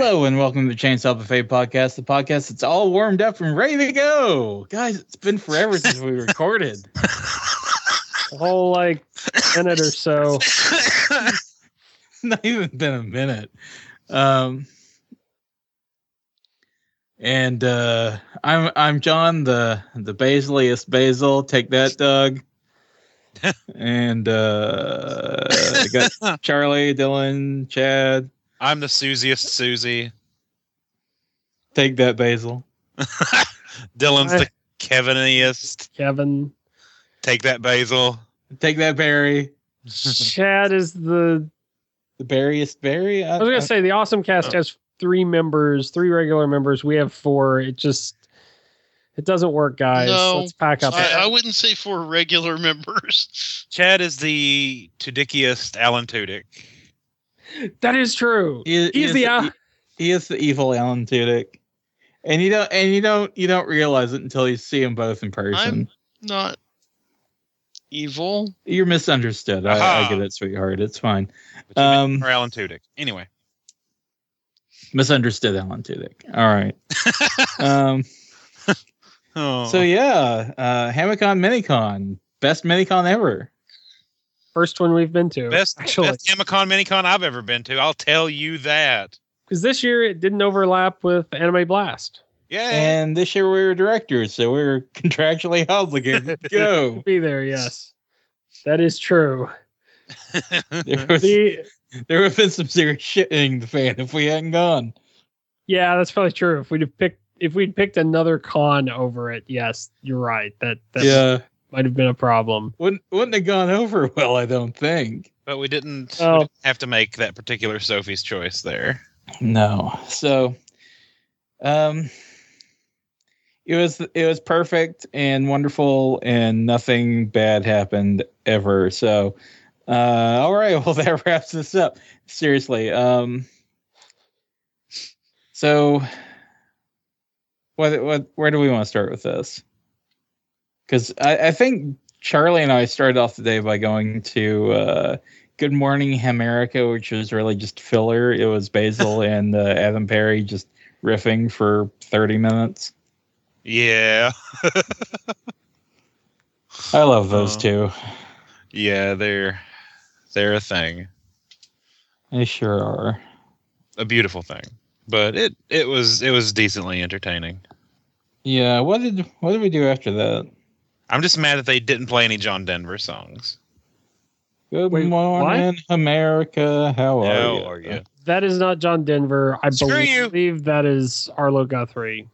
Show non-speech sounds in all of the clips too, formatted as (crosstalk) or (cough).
All right. Hello and welcome to the Chainsaw Buffet podcast, the podcast that's all warmed up and ready to go. Guys, it's been forever since we recorded. (laughs) A whole like minute or so. (laughs) Not even been a minute. Um and uh I'm I'm John, the the basiliest basil. Take that, Doug. (laughs) and uh I got Charlie, Dylan, Chad. I'm the Susiest Susie. Take that, Basil. (laughs) Dylan's the Keviniest. Kevin. Take that, Basil. Take that, Barry. (laughs) Chad is the The berriest berry. I was gonna say the awesome Oh. cast has three members, three regular members. We have four. It just it doesn't work, guys. No, Let's pack up. I, I wouldn't say for regular (laughs) members. Chad is the Tudickiest Alan Tudyk. That is true. He, he He's is the the, he, he is the evil Alan Tudyk, and you don't and you don't you don't realize it until you see them both in person. I'm not evil. You're misunderstood. I, I get it, sweetheart. It's fine. But Um, for Alan Tudyk. Anyway. Misunderstood Alan Tudyk. All right. (laughs) um. Oh. So yeah, uh, Hamacon Minicon, best Minicon ever. First one we've been to. best actually, best Hamacon Minicon I've ever been to. I'll tell you that. because this year it didn't overlap with Anime Blast. Yeah. And this year we were directors, so we were (laughs) contractually obligated to go. (laughs) Be there, yes. That is true. (laughs) There, was, The there would have been some serious shitting the fan if we hadn't gone. yeah, that's probably true. If we'd have picked if we'd picked another con over it, yes, you're right. That that yeah. Might have been a problem. wouldn't wouldn't have gone over (laughs) well. I don't think. but we didn't, we Oh. didn't have to make that particular Sophie's choice there. No. So, um, it was it was perfect and wonderful, and nothing bad happened ever. So, uh, all right. (laughs) Well, that wraps this up. Seriously. Um. So, what what where do we want to start with this? Because I, I think Charlie and I started off the day by going to uh, Good Morning America, which was really just filler. It was Basil (laughs) and uh, Adam Perry just riffing for 30 minutes. Yeah. (laughs) I love those Oh. two. Yeah, they're they're a thing. They sure are. A beautiful thing. But it it was it was decently entertaining. Yeah, what did what did we do after that? I'm just mad that they didn't play any John Denver songs. Good Wait, morning, America. How are How you? are you? That is not John Denver. I Screw you. believe that is Arlo Guthrie.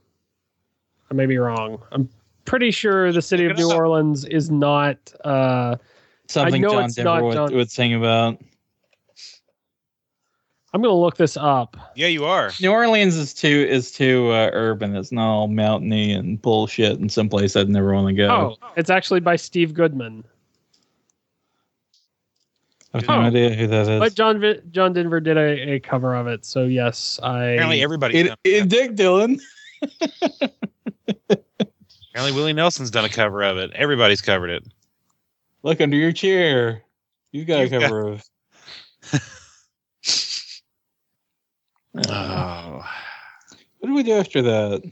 I may be wrong. I'm pretty sure the city of New up. Orleans is not. Uh, Something know John it's Denver not would, John- would sing about. I'm going to look this up. Yeah, you are. New Orleans is too is too uh, urban. It's not all mountainy and bullshit and someplace I'd never want to go. Oh, it's actually by Steve Goodman. I have no Oh. idea who that is. But John Vi- John Denver did a, a cover of it. So yes, I Apparently everybody's it, it, Dick Dylan. Apparently Willie Nelson's done a cover of it. Everybody's covered it. Look under your chair. You've got You've a got- cover of. Uh, Oh. what did we do after that?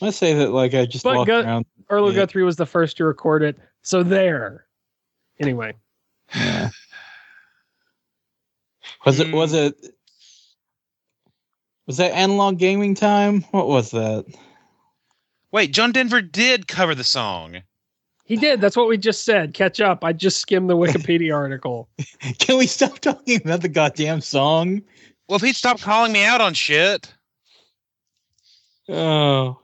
I say that like I just But walked Gu- around. Arlo Yeah. Guthrie was the first to record it. So there. Anyway, Yeah. (sighs) Was it? Was it? Was that analog gaming time? What was that? Wait, John Denver did cover the song. he did. That's what we just said. Catch up. I just skimmed the (laughs) Wikipedia article. Can we stop talking about the goddamn song? Well, if he'd stop calling me out on shit. Oh.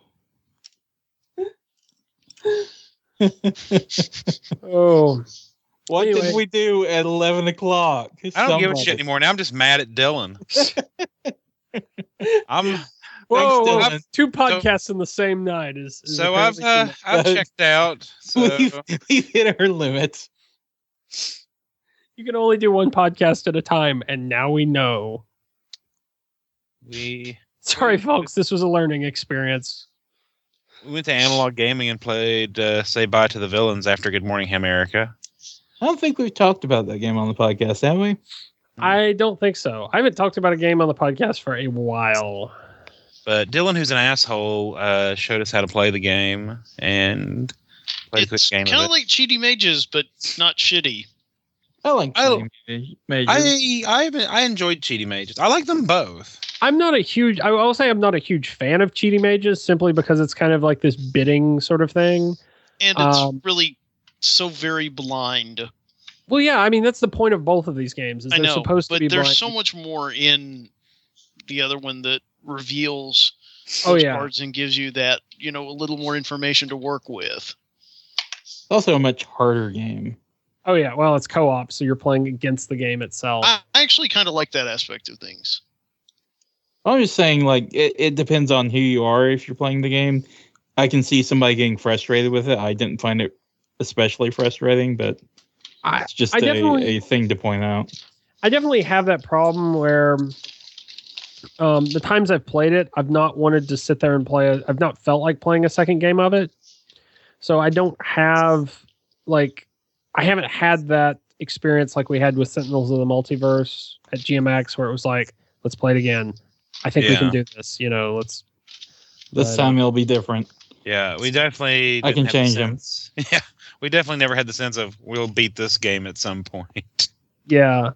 (laughs) Oh, What Anyway. did we do at eleven o'clock? I don't give a shit anymore. Now I'm just mad at Dylan. (laughs) I'm whoa! whoa. Dylan. Two podcasts in the same night is, is so I've uh, I've checked out. (laughs) So We've, we've hit our limits. You can only do one podcast at a time, and now we know. We Sorry, folks. This was a learning experience. we went to Analog Gaming and played uh, Say Bye to the Villains after Good Morning America. I don't think we've talked about that game on the podcast, have we? I don't think so. I haven't talked about a game on the podcast for a while. But Dylan, who's an asshole, uh, showed us how to play the game and played a quick game kind of of it. like Cheaty Mages, but not shitty. I like I- Mages. I I I enjoyed Cheaty Mages. I like them both. I'm not a huge. I will say I'm not a huge fan of Cheaty Mages simply because it's kind of like this bidding sort of thing. And it's Um, really so very blind. Well, yeah, I mean that's the point of both of these games. Is I they're know, supposed but to be there's blind. so much more in the other one that reveals Oh, those yeah. cards and gives you that you know a little more information to work with. It's also a much harder game. Oh yeah, well it's co-op, so you're playing against the game itself. I I actually kind of like that aspect of things. I'm just saying, like, it, it depends on who you are if you're playing the game. I can see somebody getting frustrated with it. I didn't find it especially frustrating, but I- it's just I a, a thing to point out. I definitely have that problem where um, the times I've played it, I've not wanted to sit there and play it. I've not felt like playing a second game of it. So I don't have like I haven't had that experience like we had with Sentinels of the Multiverse at GMX where it was like, let's play it again. I think we can do this, you know, let's This but, time it'll be different. Yeah, we definitely. I can didn't have the change 'em. sense- (laughs) Yeah, we definitely never had the sense of we'll beat this game at some point. (laughs) Yeah,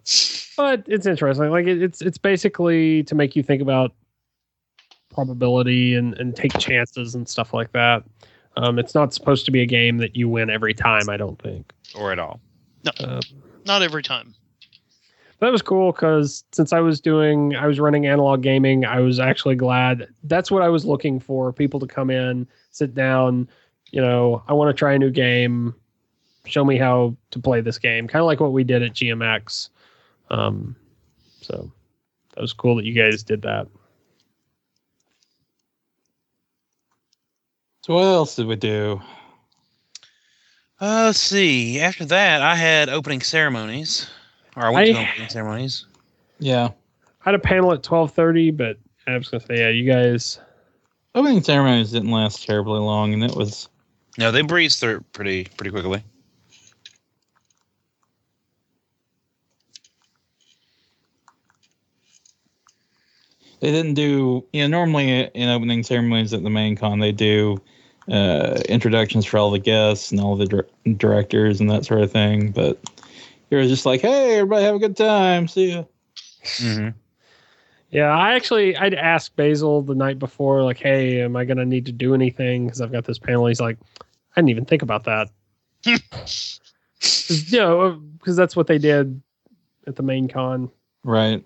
but it's interesting. Like it, it's it's basically to make you think about probability and and take chances and stuff like that. Um, it's not supposed to be a game that you win every time. I don't think. or at all. Um, Not every time. That was cool because since I was doing, I was running analog gaming. I was actually glad. That's what I was looking for. People to come in, sit down. You know, I want to try a new game. Show me how to play this game. Kind of like what we did at GMX. Um, so that was cool that you guys did that. So what else did we do? Uh, let's see. After that, I had opening ceremonies, or I went I- to opening ceremonies. Yeah. I had a panel at twelve thirty, but I was gonna say, yeah, you guys. Opening ceremonies didn't last terribly long, and it was No, they breezed through it pretty pretty quickly. they didn't do you know normally in opening ceremonies at the main con they do uh, introductions for all the guests and all the dir- directors and that sort of thing but it was just like hey everybody have a good time see ya Mm-hmm. Yeah, I actually I'd asked Basil the night before, like, hey, am I gonna need to do anything? Because I've got this panel. He's like, I didn't even think about that. (laughs) 'Cause, you know, because that's what they did at the main con. right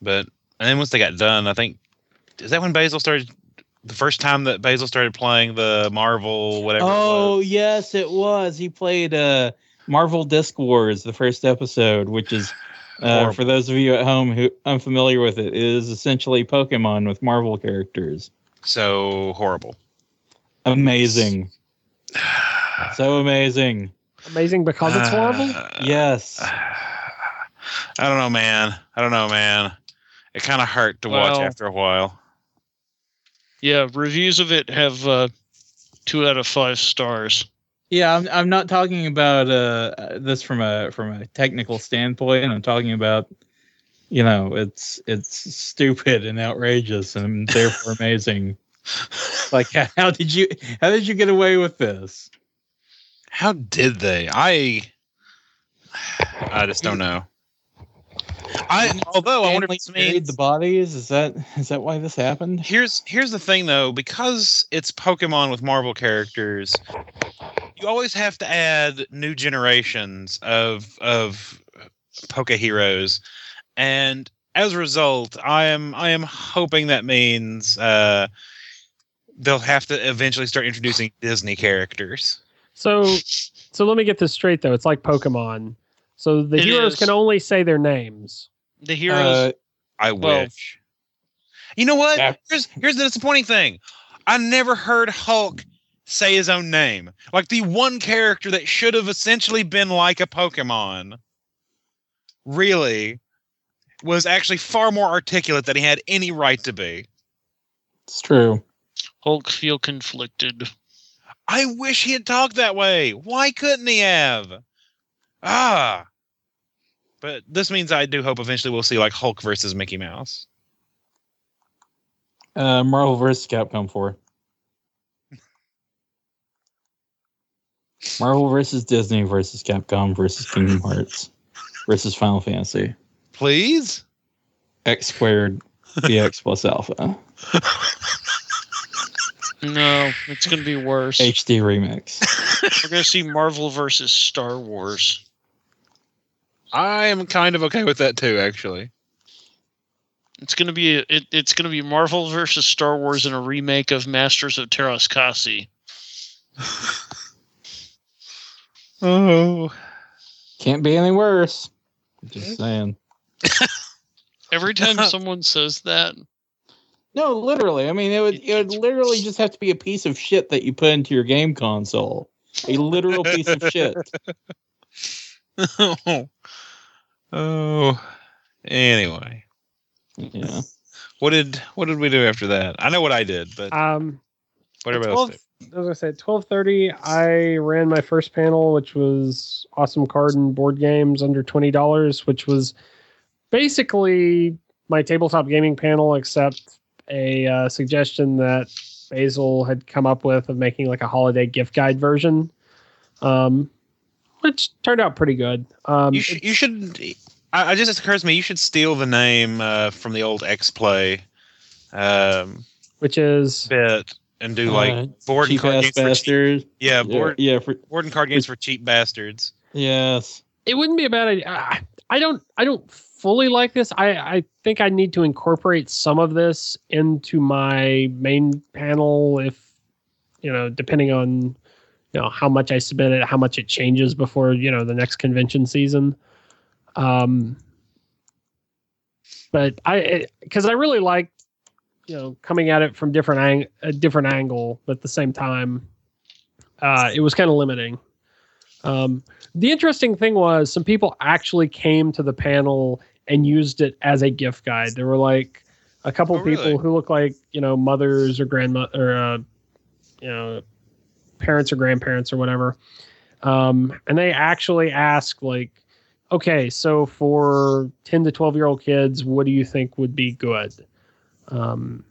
But and then once they got done, I think is that when Basil started the first time that Basil started playing the Marvel whatever. it oh was? yes it was he played uh marvel disc wars the first episode which is (sighs) uh, for those of you at home who unfamiliar with it, it is essentially pokemon with marvel characters so horrible. amazing (sighs) so amazing Amazing because it's horrible? Uh, (sighs) yes I don't know, man. I don't know, man. It kind of hurt to watch after a while. Yeah, reviews of it have uh, two out of five stars. Yeah, I'm I'm not talking about uh this from a from a technical standpoint. I'm talking about you know, it's it's stupid and outrageous and therefore (laughs) amazing. Like how, how did you how did you get away with this? How did they? I (sighs) I just don't know. I although I wonder if Stanley this means the bodies. Is that is that why this happened? here's here's the thing though because it's pokemon with marvel characters you always have to add new generations of of poke heroes and as a result i am i am hoping that means uh they'll have to eventually start introducing disney characters So, so let me get this straight though. It's like Pokemon. So the It heroes is. can only say their names. The heroes. Uh, i Well- wish you know what Yeah. here's here's the disappointing thing i never heard hulk say his own name like the one character that should have essentially been like a pokemon really was actually far more articulate than he had any right to be it's true. Hulk feel conflicted. i wish he had talked that way why couldn't he have ah But this means I do hope eventually we'll see like Hulk versus Mickey Mouse. Uh, Marvel versus Capcom 4. (laughs) Marvel versus Disney versus Capcom versus Kingdom Hearts versus Final Fantasy. Please? X squared BX plus alpha. (laughs) No, it's going to be worse. HD remix. We're going to see Marvel versus Star Wars. I am kind of okay with that too, actually. It's going to be it, it's going to be Marvel versus Star Wars in a remake of Masters of Teräs Käsi. (laughs) Oh. Can't be any worse. Just saying. (laughs) Every time (laughs) someone says that, No, literally. I mean, it would it would literally just have to be a piece of shit that you put into your game console. A literal piece of shit. Oh. (laughs) Oh. Anyway. Yeah. What did what did we do after that? I know what I did, but Um, what at everybody else 12 I was twelve thirty. I ran my first panel, which was awesome card and board games under twenty dollars, which was basically my tabletop gaming panel, except a uh, suggestion that Basil had come up with of making like a holiday gift guide version, um, which turned out pretty good. Um, You should. You should. I, I just occurs to me you should steal the name uh, from the old X Play um, which is bit and do like Uh, board and cheap card ass games for cheap, yeah board Yeah, for board and card games for cheap bastards. yes. it wouldn't be a bad idea. I, I don't I don't fully like this. I I think I need to incorporate some of this into my main panel if you know, depending on you know how much I submit it, how much it changes before, you know, the next convention season. Um but I because I really like you know coming at it from different ang- a different angle, but at the same time uh it was kind of limiting. Um the interesting thing was some people actually came to the panel and used it as a gift guide. There were like a couple Oh, really? people who look like you know mothers or grandma or uh, you know parents or grandparents or whatever, um, and they actually ask like, okay, so for ten to twelve year old kids, what do you think would be good? Um,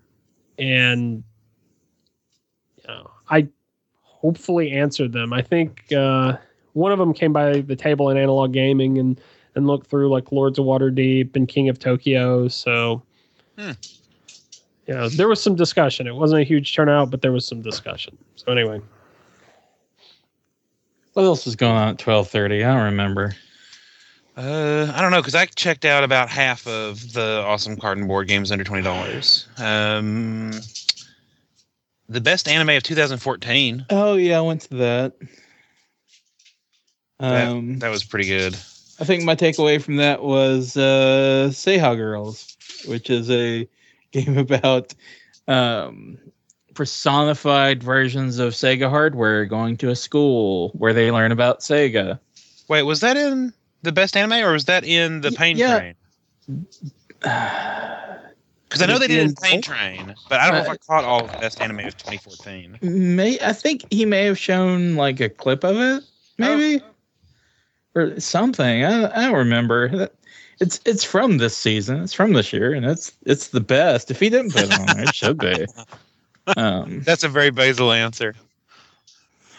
and you know, I hopefully answered them. I think. Uh, one of them came by the table in analog gaming and and looked through like Lords of Waterdeep and King of Tokyo. So, Hmm. you know, there was some discussion. It wasn't a huge turnout, but there was some discussion. So anyway, What else was going on at twelve thirty? I don't remember. Uh, I don't know because I checked out about half of the awesome card and board games under twenty dollars. Um, the best anime of 2014. Oh yeah, I went to that. That, Um, that was pretty good. I think my takeaway from that was uh, SeHa Girls, which is a (laughs) game about um, personified versions of Sega hardware going to a school where they learn about Sega. Wait, was that in the best anime or was that in the Pain yeah. Train? (sighs) Because I know they did in Pain Train, but I don't know if I uh, caught all of the best anime of 2014. May I think he may have shown like a clip of it, oh. maybe, or something. I, I don't remember. It's it's from this season. It's from this year, and it's it's the best. If he didn't put it on it should be. (laughs) Um, (laughs) That's a very basal answer.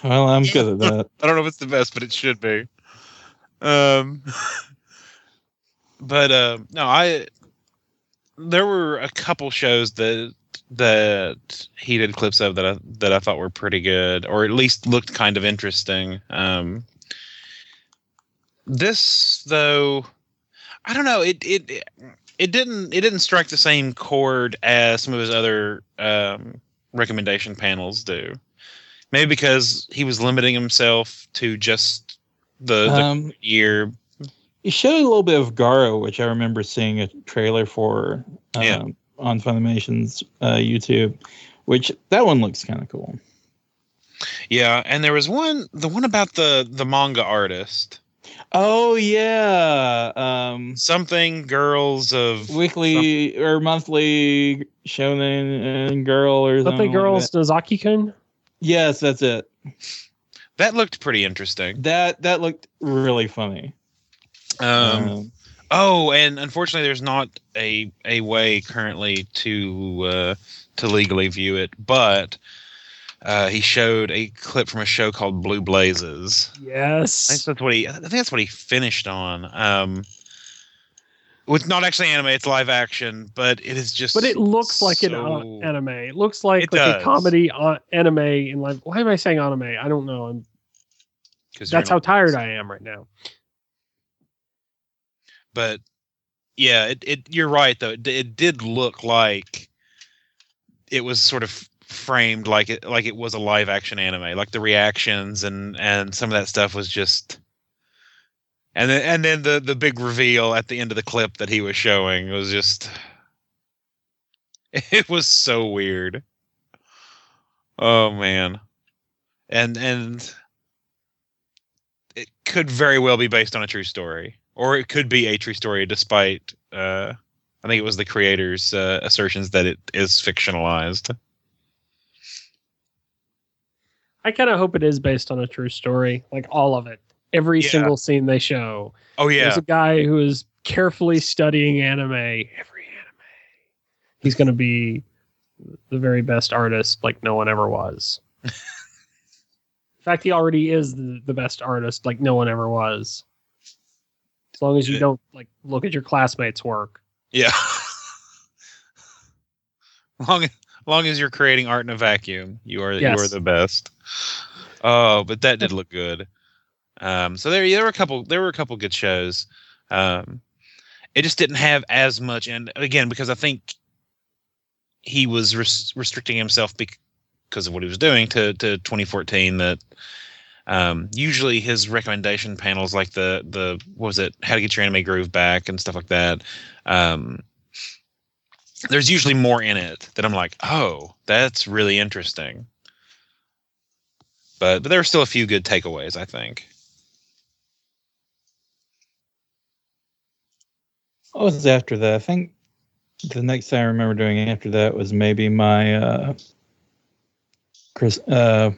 well, I'm good at that. (laughs) I don't know if it's the best, but it should be. Um, but uh, no, I there were a couple shows that that he did clips of that I that I thought were pretty good, or at least looked kind of interesting. Um, this though, I don't know. It it it didn't it didn't strike the same chord as some of his other um, recommendation panels do. Maybe because he was limiting himself to just the, the Um, year. he showed a little bit of Garo, which I remember seeing a trailer for um, Yeah. on Funimation's uh, YouTube, which that one looks kind of cool. Yeah, and there was one the one about the the manga artist. Oh yeah, um, Something girls of weekly or monthly shonen and girl or But something. the like girls that. Nozaki-kun. Yes, that's it. that looked pretty interesting. That that looked really funny. Um, Um, Oh, and unfortunately, there's not a a way currently to uh, to legally view it, but uh, he showed a clip from a show called Blue Blazes. I think Yes. that's what he. I think that's what he finished on. Um, with not actually anime, it's live action, but it is just. But it looks like an uh, anime. It looks like It like a comedy uh, anime in live. Why am I saying anime? I don't know. I'm, that's how tired I am right now. But yeah, it, it you're right though. It, it did look like it was sort of framed like it like it was a live action anime. Like the reactions and and some of that stuff was just. And then and then the the big reveal at the end of the clip that he was showing was just. (laughs) It was so weird. Oh man, and and it could very well be based on a true story, or it could be a true story, despite uh, I think it was the creator's uh, assertions that it is fictionalized. I kind of hope it is based on a true story, like all of it. Every Yeah. single scene they show. Oh yeah, There's a guy who is carefully studying anime. Every anime. He's going to be the very best artist, like no one ever was. (laughs) In fact, he already is the, the best artist, like no one ever was. As long as you don't like look at your classmates' work. yeah. (laughs) long long as you're creating art in a vacuum, you are you are the best. Oh, but that did look good. Um, so there there were a couple there were a couple good shows. Um, it just didn't have as much, and again because I think he was res- restricting himself because of what he was doing to to 2014. That um, usually his recommendation panels, like the the what was it, how to get your anime groove back and stuff like that. Um, there's usually more in it that I'm like, oh, that's really interesting. But but there were still a few good takeaways, I think. What was after that? I think the next thing I remember doing after that was maybe my uh Chris uh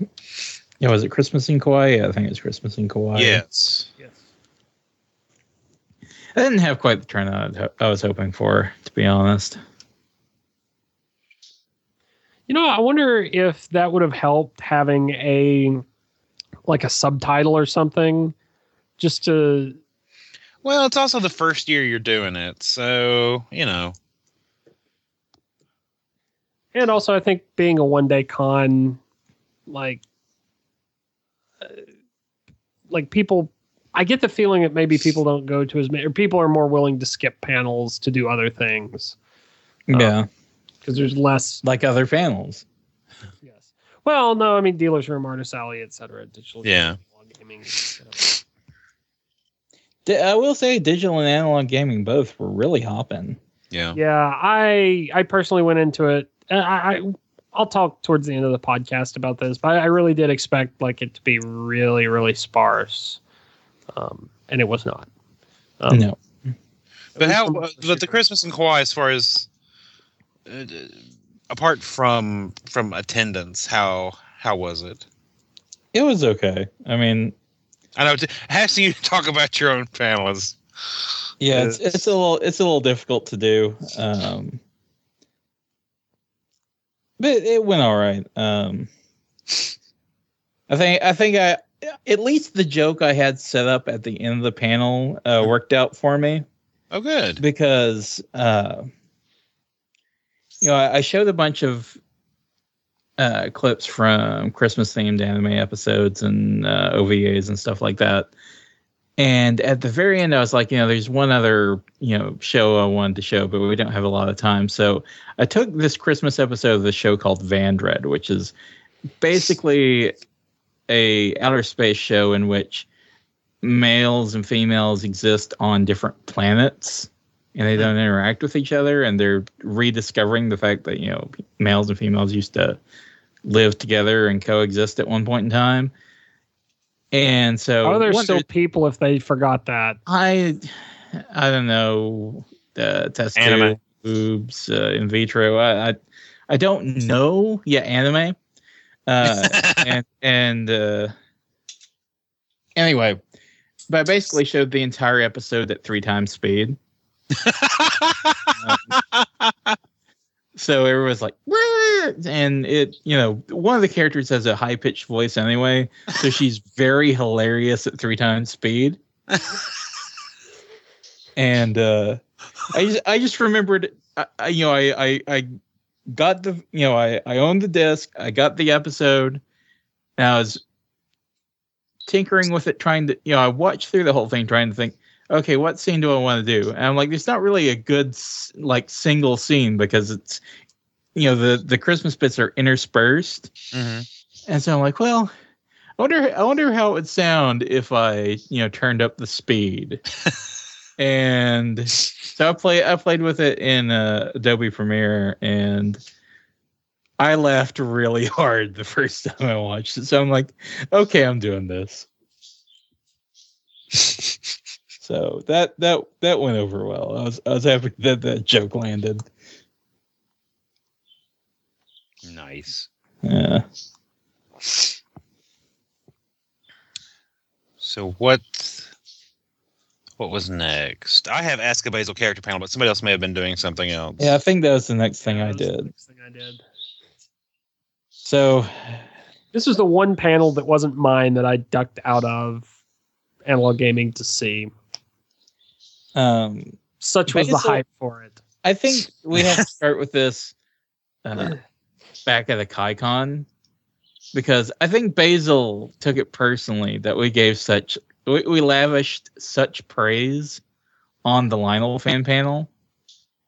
yeah, was it Christmas in Kauai? Yeah, I think it's Christmas in Kauai. Yes. Yes. I didn't have quite the turnout I- I was hoping for, to be honest. You know, I wonder if that would have helped having a like a subtitle or something just to Well, it's also the first year you're doing it, so you know. and also I think being a one day con like uh, like people I get the feeling that maybe people don't go to as many or people are more willing to skip panels to do other things Um, yeah. Because there's less Like other panels. yes. Well, no, I mean dealers room, artist alley, et cetera, digital Yeah. gaming. you I will say digital and analog gaming both were really hopping. Yeah. Yeah, I I personally went into it. I, I I'll talk towards the end of the podcast about this, but I really did expect like it to be really really sparse, um, and it was not. Um, no. But how? But the Christmas in Kauai, as far as uh, apart from from attendance, how how was it? It was okay. I mean, I know asking you to (laughs) talk about your own panel is yeah, it's It's- it's a little it's a little difficult to do. Um but it went all right. Um I think I think I at least the joke I had set up at the end of the panel uh, worked out for me. oh good. because uh, you know I, I showed a bunch of uh, clips from Christmas themed anime episodes and uh, OVAs and stuff like that. And at the very end, I was like, you know, there's one other you know show I wanted to show, but we don't have a lot of time. So I took this Christmas episode of the show called Vandred, which is basically a outer space show in which males and females exist on different planets and they don't interact with each other and they're rediscovering the fact that you know males and females used to live together and coexist at one point in time. And so Are there one- still people if they forgot that? i i don't know uh, test Anime. tube, boobs uh, in vitro. I, I i don't know yeah anime. Uh (laughs) and and uh anyway but I basically showed the entire episode at three times speed (laughs) So everyone's like, and it, you know, one of the characters has a high pitched voice anyway, so she's very hilarious at three times speed. (laughs) and uh, I just, I just remembered, I, I, you know, I, I, I got the, you know, I, I owned the disc, I got the episode, and I was tinkering with it, trying to, you know, I watched through the whole thing, trying to think, okay, what scene do I want to do? And I'm like, there's not really a good like single scene because it's, you know, the the Christmas bits are interspersed, Mhm. and so I'm like, well, I wonder, I wonder how it would sound if I, you know, turned up the speed. (laughs) and so I play, I played with it in uh, Adobe Premiere, and I laughed really (laughs) hard the first time I watched it. So I'm like, okay, I'm doing this. (laughs) So that that that went over well. I was I was happy that that joke landed. Nice. Yeah. So what? What was next? I have Ask a Basil character panel, but somebody else may have been doing something else. Yeah, I think that was the next thing I That was the did. next thing I did. So This was the one panel that wasn't mine that I ducked out of analog gaming to see. Um Such was the Basil- hype for it. I think we have to (laughs) start with this uh, back at the KaiCon because I think Basil took it personally that we gave such we, we lavished such praise on the Lionel fan panel.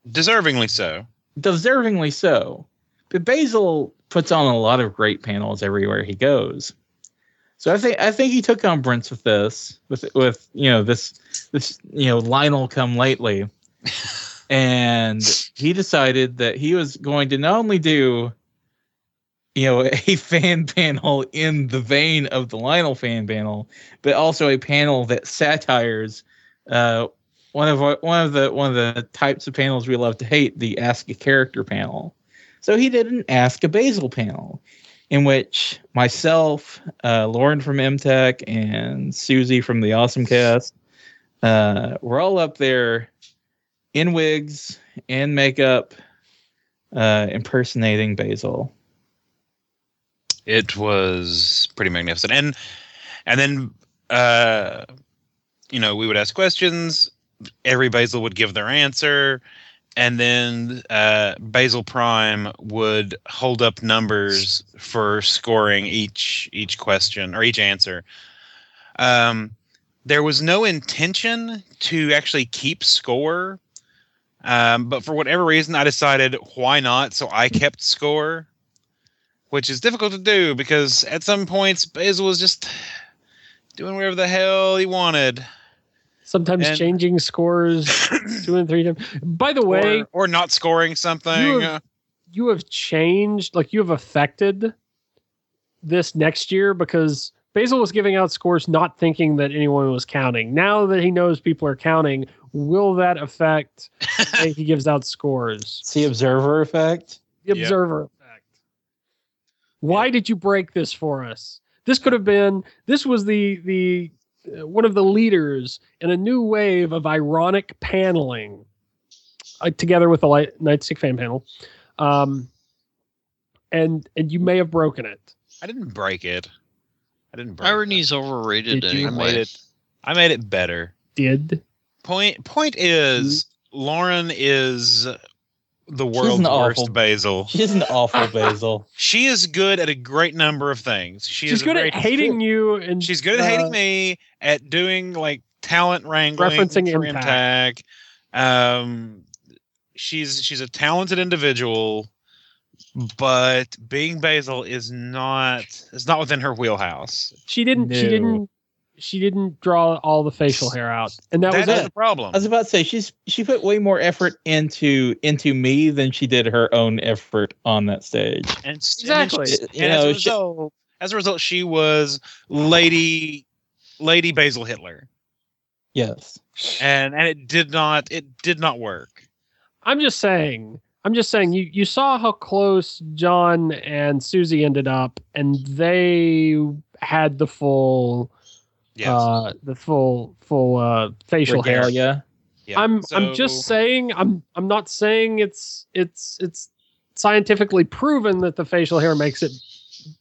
Deservingly so. deservingly so. But Basil puts on a lot of great panels everywhere he goes. So I think I think he took on umbrance with this, with with you know this this you know Lionel come lately, (laughs) and he decided that he was going to not only do you know (laughs) a fan panel in the vein of the Lionel fan panel, but also a panel that satires uh, one of our, one of the one of the types of panels we love to hate, the ask a character panel. So he did an ask a Basil panel, in which myself, uh, Lauren from MTAC, and Susie from the Awesome Cast, uh, we're all up there in wigs and makeup, uh, impersonating Basil. It was pretty magnificent, and and then uh, you know we would ask questions. Every Basil would give their answer, and then uh, Basil Prime would hold up numbers for scoring each each question or each answer. Um, there was no intention to actually keep score, um, but for whatever reason, I decided why not. So I kept score which is difficult to do because at some points Basil was just doing whatever the hell he wanted. Sometimes And- changing scores (laughs) two and three times. By the way, or, or not scoring something. You have- you have changed, like you have affected this next year because Basil was giving out scores not thinking that anyone was counting. Now that he knows people are counting, will that affect the he gives out scores? (laughs) See observer effect. The Yeah. observer effect. Why did you break this for us? This could have been. This was the the uh, one of the leaders in a new wave of ironic paneling, uh, together with the light, Nightstick fan panel, um, and and you may have broken it. I didn't break it. I didn't break it. Irony's overrated Did you? I made it. I made it better. Did Point point is Lauren is the She's world's worst awful- Basil. (laughs) She's an awful (laughs) Basil. She is good at a great number of things. She she's is good great, at hating you and She's good at uh, hating me, at doing like talent wrangling, Referencing for Impact. Impact. Um, she's she's a talented individual, but being Basil is not is not within her wheelhouse. She didn't. She didn't. She didn't draw all the facial hair out, and that, That was is it. the problem. I was about to say she's she put way more effort into into me than she did her own effort on that stage. And, s- Exactly. And, then she- You and as, know, a she- result, as a result, she was Lady Lady Basil Hitler, Yes. and and it did not it did not work. I'm just saying. I'm just saying. You you saw how close John and Susie ended up, and they had the full, Yes. uh, the full full uh, facial hair. Regalia. Yeah. I'm I'm just saying I'm I'm not saying it's it's it's scientifically proven that the facial hair makes it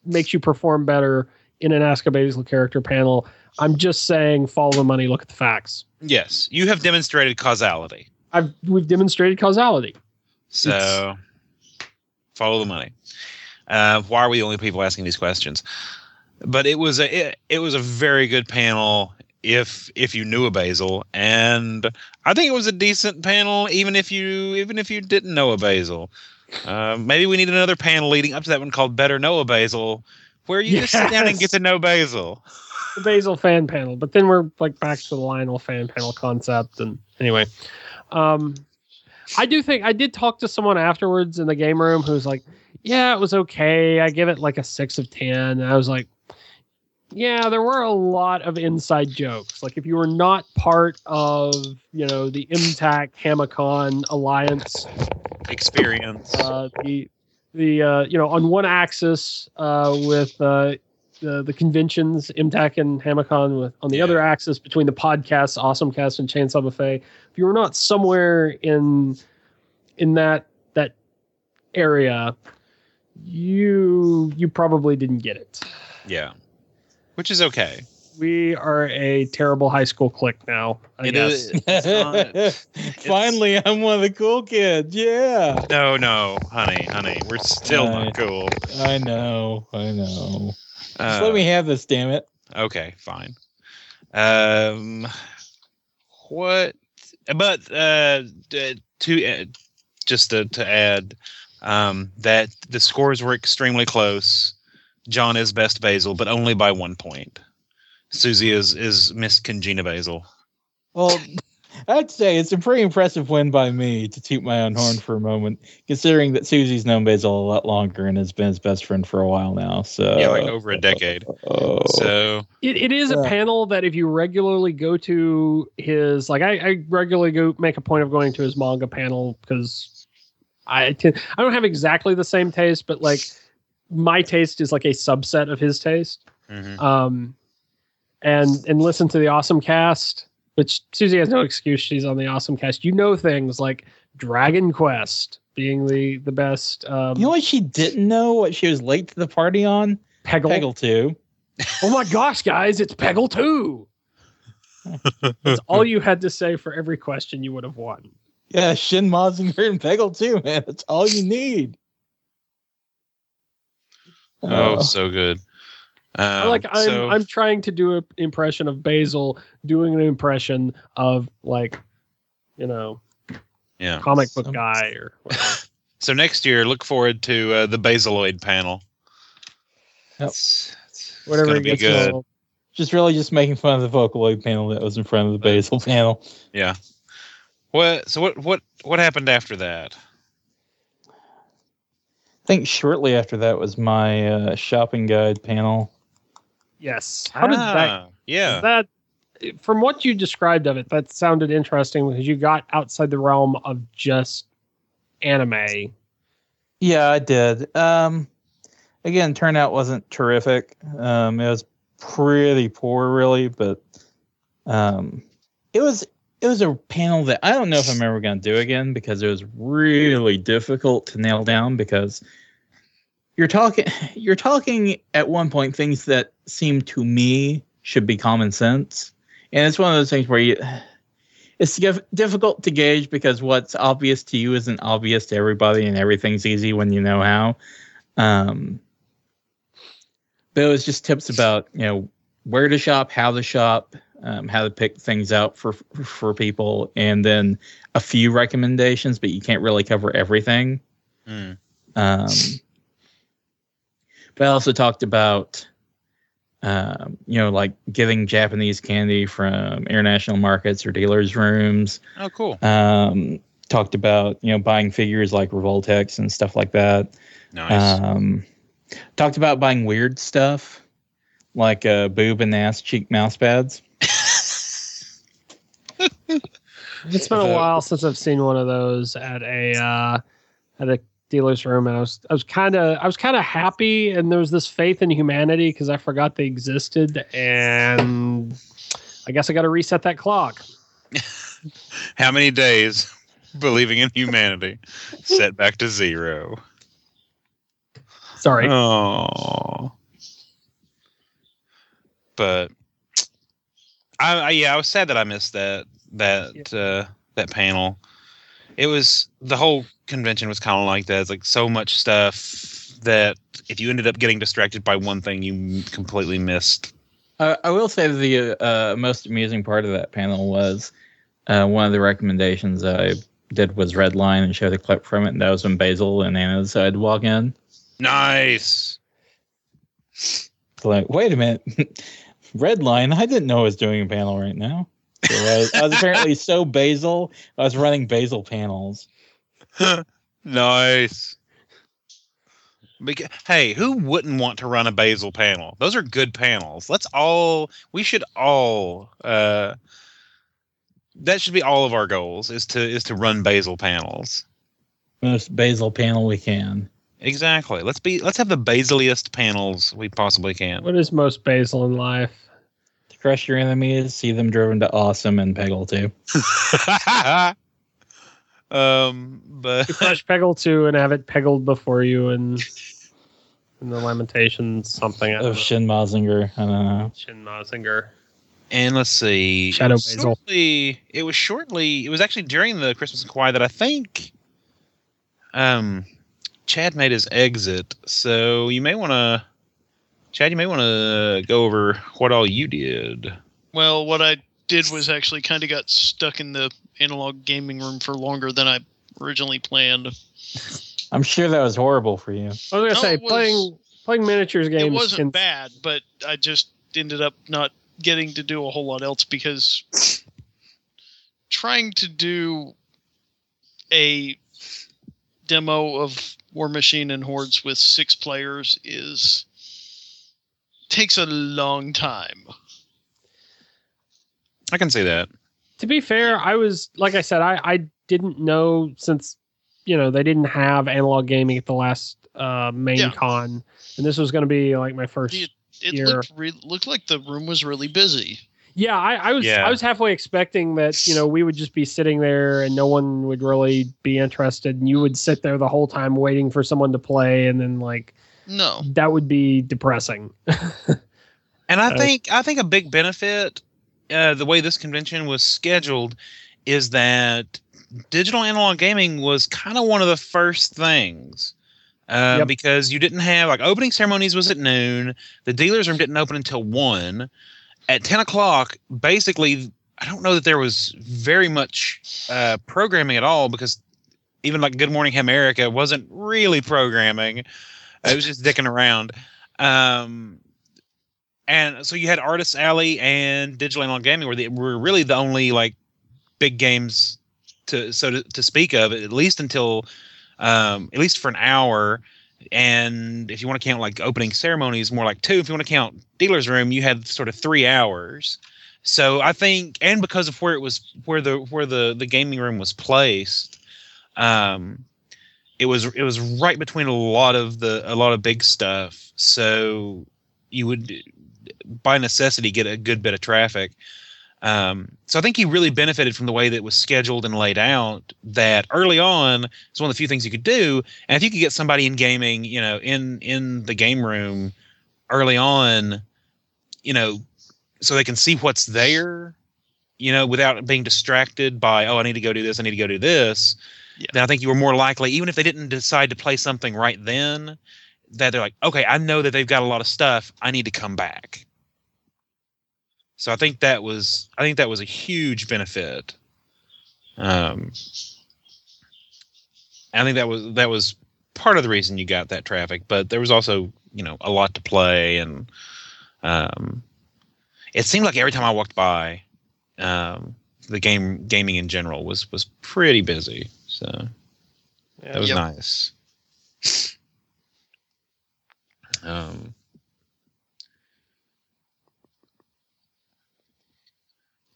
makes you perform better in an Ask a Basil character panel. I'm just saying follow the money, look at the facts. Yes, you have demonstrated causality. I've we've demonstrated causality. So follow the money. Uh, why are we the only people asking these questions? But it was a it, it was a very good panel if if you knew a basil, and I think it was a decent panel even if you even if you didn't know a basil. Uh, maybe we need another panel leading up to that one called Better Know a Basil, where you just sit down and get to know Basil. The Basil fan panel, but then we're like back to the Lionel fan panel concept. And anyway, um, I do think I did talk to someone afterwards in the game room who's like, "Yeah, it was okay. I give it like a six of ten. And I was like, "Yeah, there were a lot of inside jokes. Like if you were not part of you know the MTAC Hamacon alliance, Experience. uh, the the uh, you know on one axis uh, with uh, the the conventions MTAC and Hamacon with on the Yeah. other axis between the podcasts Awesomecast and Chainsaw Buffet. If you were not somewhere in in that that area, you you probably didn't get it. yeah, which is okay. We are a terrible high school clique now. I It guess. is- it's (laughs) not- Finally, I'm one of the cool kids. Yeah. No, no, honey, honey, we're still Right. not cool. I know. I know. Just Uh, let me have this, damn it. Okay, fine. Um, what? But uh, d- to uh, just to, to add, um, that the scores were extremely close. John is best Basil, but only by one point. Susie is is Miss Congina Basil. Well, (laughs) I'd say it's a pretty impressive win by me to toot my own horn for a moment, considering that Susie's known Basil a lot longer and has been his best friend for a while now. So Yeah, like over a decade. Oh, So It, it is a panel that if you regularly go to his like I, I regularly go make a point of going to his manga panel because I t- I don't have exactly the same taste, but like my taste is like a subset of his taste. mhm. Um, and and listen to the awesome cast, which Susie has no excuse. She's on the awesome cast. You know things like Dragon Quest being the the best. Um, you know what she didn't know? What she was late to the party on? Peggle. Peggle 2. Oh my gosh, guys, it's Peggle two. That's all you had to say for every question you would have won. Yeah, Shin Mazinger and Peggle 2, man. That's all you need. Oh, Uh, so good. Um, like I'm so, I'm trying to do an impression of Basil doing an impression of like, you know, yeah. comic book Some- guy or. (laughs) So next year, look forward to uh, the Basiloid panel. Yep. It's, it's whatever gonna it be gets good. called. just really just making fun of the Vocaloid panel that was in front of the Basil (laughs) panel. Yeah. What? So what? What? What happened after that? I think shortly after that was my uh, shopping guide panel. Yes. How did that Ah, Yeah. that from what you described of it, that sounded interesting because you got outside the realm of just anime. Yeah, I did. Um, again, turnout wasn't terrific. Um, it was pretty poor, really, but um, it was it was a panel that I don't know if I'm ever going to do again because it was really difficult to nail down because you're talking (laughs) you're talking at one point things that seem to me should be common sense, and it's one of those things where you. (sighs) It's difficult to gauge because what's obvious to you isn't obvious to everybody, and everything's easy when you know how. Um, but it was just tips about you know where to shop, how to shop, um, how to pick things out for for people, and then a few recommendations, but you can't really cover everything. Hmm. Um, but I also talked about, um, you know, like getting Japanese candy from international markets or dealers' rooms. Oh, cool. Um, talked about, you know, buying figures like Revoltech and stuff like that. Nice. Um, talked about buying weird stuff like uh, boob and ass cheek mouse pads. It's been a while since I've seen one of those at a uh, at a dealer's room. And I was I was kind of I was kind of happy, and there was this faith in humanity because I forgot they existed, and I guess I got to reset that clock. (laughs) How many days (laughs) believing in humanity set back to zero? Sorry. Oh. But I, I yeah, I was sad that I missed that that uh that panel. It was the whole convention was kind of like that. It's like so much stuff that if you ended up getting distracted by one thing, you completely missed. I, I will say the uh, most amusing part of that panel was uh, one of the recommendations I did was Redline and showed a clip from it, and that was when Basil and Anna decided to walk in. Nice. It's like, wait a minute, (laughs) Redline, I didn't know I was doing a panel right now. So I, was, I was apparently so Basil, I was running Basil panels. (laughs) nice. Beca- hey, who wouldn't want to run a basil panel? Those are good panels. Let's all we should all uh that should be all of our goals is to is to run basil panels. Most Basil panel we can. Exactly. Let's be let's have the basiliest panels we possibly can. What is most basil in life? To crush your enemies, see them driven to awesome, and Peggle too. (laughs) um but You crush Peggle two and have it peggled before you and in the Lamentations something. Of know. Shin Mazinger, I don't know. Shin Mazinger. And let's see. Shadow it was Basil. Shortly, it was shortly. It was actually during the Christmas Inquiry that I think, um, Chad made his exit. So you may want to, Chad, you may want to go over what all you did. Well, what I did was actually kind of got stuck in the analog gaming room for longer than I originally planned. I'm sure that was horrible for you. I was gonna No, say was- playing playing miniatures games. it wasn't can- bad, but I just ended up not getting to do a whole lot else because trying to do a demo of Warmachine and Hordes with six players is takes a long time. I can say that. to be fair, I was like I said, I I didn't know since you know they didn't have analog gaming at the last uh main Yeah. con, and this was going to be like my first. The- It Year. looked re- looked like the room was really busy. yeah, I, I was Yeah. I was halfway expecting that you know we would just be sitting there and no one would really be interested, and you would sit there the whole time waiting for someone to play, and then like No, that would be depressing. (laughs) And I Uh, think I think a big benefit, uh, the way this convention was scheduled, is that digital analog gaming was kind of one of the first things. Um, Yep. Because you didn't have like opening ceremonies was at noon. The dealers room didn't open until one. At ten o'clock, basically, I don't know that there was very much uh, programming at all because even like Good Morning America wasn't really programming. It was just dicking around. Um, and so you had Artists Alley and Digital Analog Gaming were the, were really the only like big games to so to, to speak of at least until um, at least for an hour. And if you want to count like opening ceremonies, more like two. If you want to count dealer's room, you had sort of three hours. So I think, and because of where it was, where the where the the gaming room was placed, um, it was it was right between a lot of the a lot of big stuff. So you would by necessity get a good bit of traffic. Um, so I think he really benefited from the way that it was scheduled and laid out. That early on is one of the few things you could do, and if you could get somebody in gaming, you know, in in the game room early on, you know, so they can see what's there, you know, without being distracted by oh I need to go do this, I need to go do this. Yeah. Then I think you were more likely, even if they didn't decide to play something right then, that they're like, okay, I know that they've got a lot of stuff. I need to come back. So I think that was I think that was a huge benefit. Um, I think that was that was part of the reason you got that traffic, but there was also you know a lot to play, and um, it seemed like every time I walked by, um, the game gaming in general was was pretty busy. So yeah, that was Yep. nice. (laughs) Um,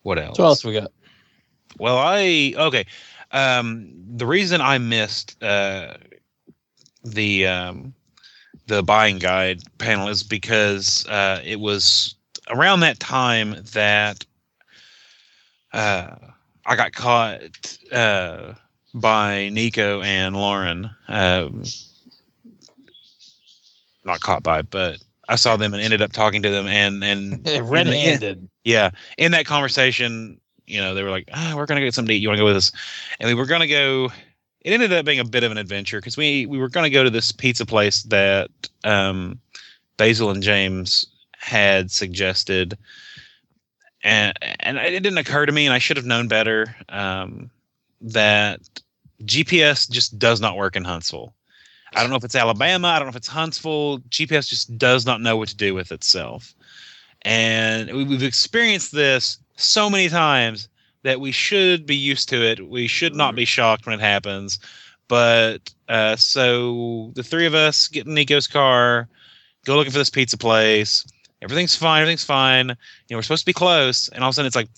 what else? What else we got? Well, I okay. Um, the reason I missed uh, the um, the buying guide panel is because uh, it was around that time that uh, I got caught uh, by Nico and Lauren. Um, not caught by, but I saw them and ended up talking to them. And and (laughs) Red-handed. yeah, in that conversation, you know, they were like, ah, "We're gonna get something to eat. You want to go with us?" And we were gonna go. It ended up being a bit of an adventure because we we were gonna go to this pizza place that um, Basil and James had suggested, and and it didn't occur to me, and I should have known better um, that GPS just does not work in Huntsville. I don't know if it's Alabama. I don't know if it's Huntsville. GPS just does not know what to do with itself. And we- we've experienced this so many times that we should be used to it. We should not be shocked when it happens. But uh, so the three of us get in Nico's car, go looking for this pizza place. Everything's fine. Everything's fine. You know, we're supposed to be close. And all of a sudden it's like,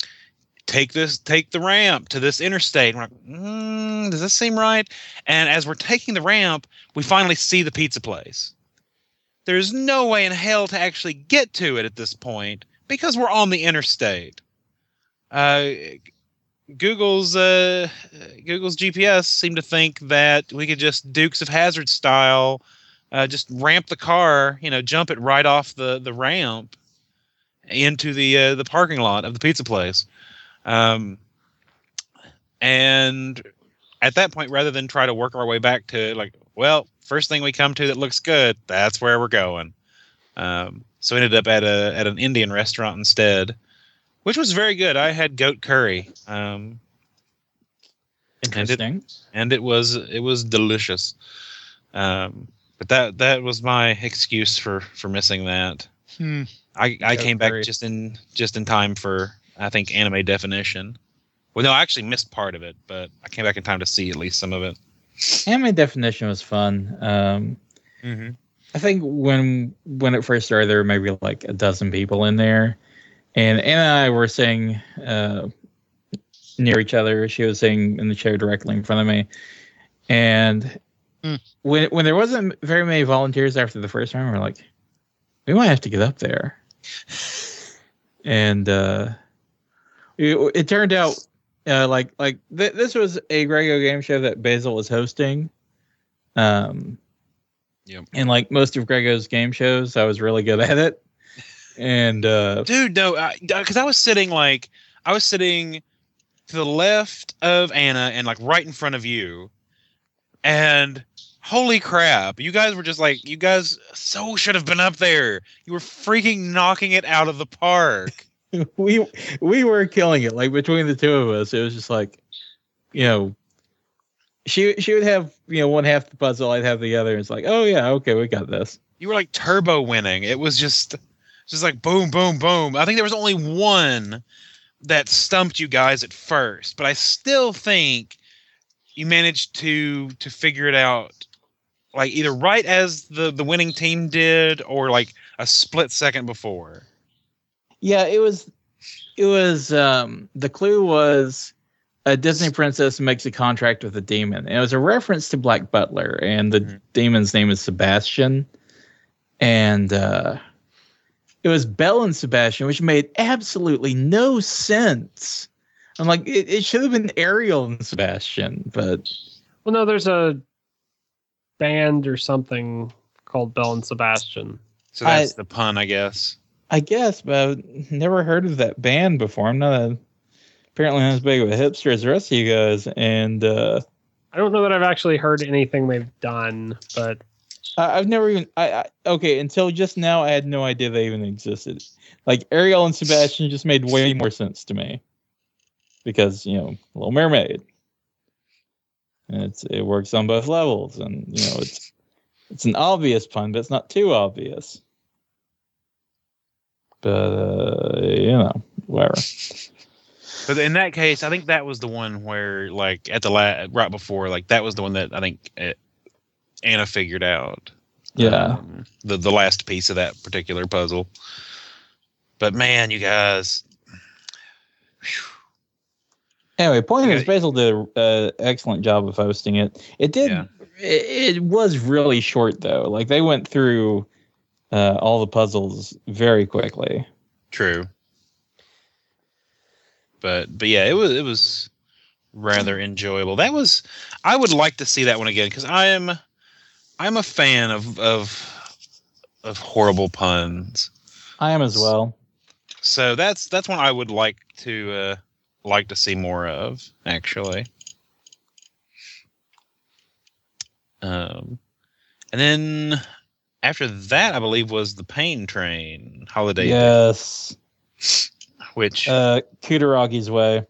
take this, take the ramp to this interstate. And we're like, mm, does this seem right? And as we're taking the ramp, we finally see the pizza place. There's no way in hell to actually get to it at this point because we're on the interstate. Uh, Google's uh, Google's GPS seemed to think that we could just Dukes of Hazard style, uh, just ramp the car, you know, jump it right off the the ramp into the uh, the parking lot of the pizza place. Um, and at that point, rather than try to work our way back to like, well, first thing we come to that looks good, that's where we're going. Um, so we ended up at a at an Indian restaurant instead, which was very good. I had goat curry, um, and it, Interesting. and it was it was delicious. Um, but that that was my excuse for for missing that. Hmm. I, I came back curry. just in just in time for I think anime definition. Well, no, I actually missed part of it, but I came back in time to see at least some of it. Anime definition was fun. Um, Mm-hmm. I think when when it first started, there were maybe like a dozen people in there, and Anna and I were sitting uh, near each other. She was sitting in the chair directly in front of me, and Hmm. when when there wasn't very many volunteers after the first round, we we're like, we might have to get up there, and uh, it, it turned out uh, like like th- this was a Grego game show that Basil was hosting. Um, Yep. and like most of Grego's game shows, I was really good at it. And uh, Dude, no, because I, was sitting like I was sitting to the left of Anna and like right in front of you, and holy crap, you guys were just like you guys so should have been up there. You were freaking knocking it out of the park. (laughs) we we were killing it. Like between the two of us, it was just like, you know, she she would have you know one half the puzzle, I'd have the other. It's like, oh yeah, okay, we got this. you were like turbo winning. It was just just like boom, boom, boom. I think there was only one that stumped you guys at first, but I still think you managed to to figure it out like either right as the the winning team did or like a split second before. Yeah, it was it was um the clue was a Disney princess makes a contract with a demon. And it was a reference to Black Butler and the Mhm. demon's name is Sebastian. And uh it was Belle and Sebastian, which made absolutely no sense. I'm like, it, it should have been Ariel and Sebastian, but Well, no, there's a band or something called Belle and Sebastian. So that's I- the pun, I guess. I guess, but I've never heard of that band before. I'm not a, apparently not as big of a hipster as the rest of you guys. And uh I don't know that I've actually heard anything they've done, but I, I've never even. I, I okay until just now. I had no idea they even existed. Like Ariel and Sebastian just made way more sense to me because you know Little Mermaid. And it's it works on both levels, and you know it's it's an obvious pun, but it's not too obvious. But uh, you know, whatever. But in that case, I think that was the one where, like, at the la- right before, like, that was the one that I think uh Anna figured out. Yeah. um, the the last piece of that particular puzzle. But man, you guys, Anyway, point is, Okay. Basil did an uh, excellent job of hosting it. It did. Yeah. It, it was really short though. Like they went through uh, all the puzzles very quickly. true. But but yeah, it was it was rather enjoyable. That was I would like to see that one again because I am I'm a fan of of of horrible puns. I am as well. So that's that's one I would like to uh, like to see more of actually. Um, and then after that, I believe was the Pain Train holiday, Yes. which Uh, Kutaragi's way.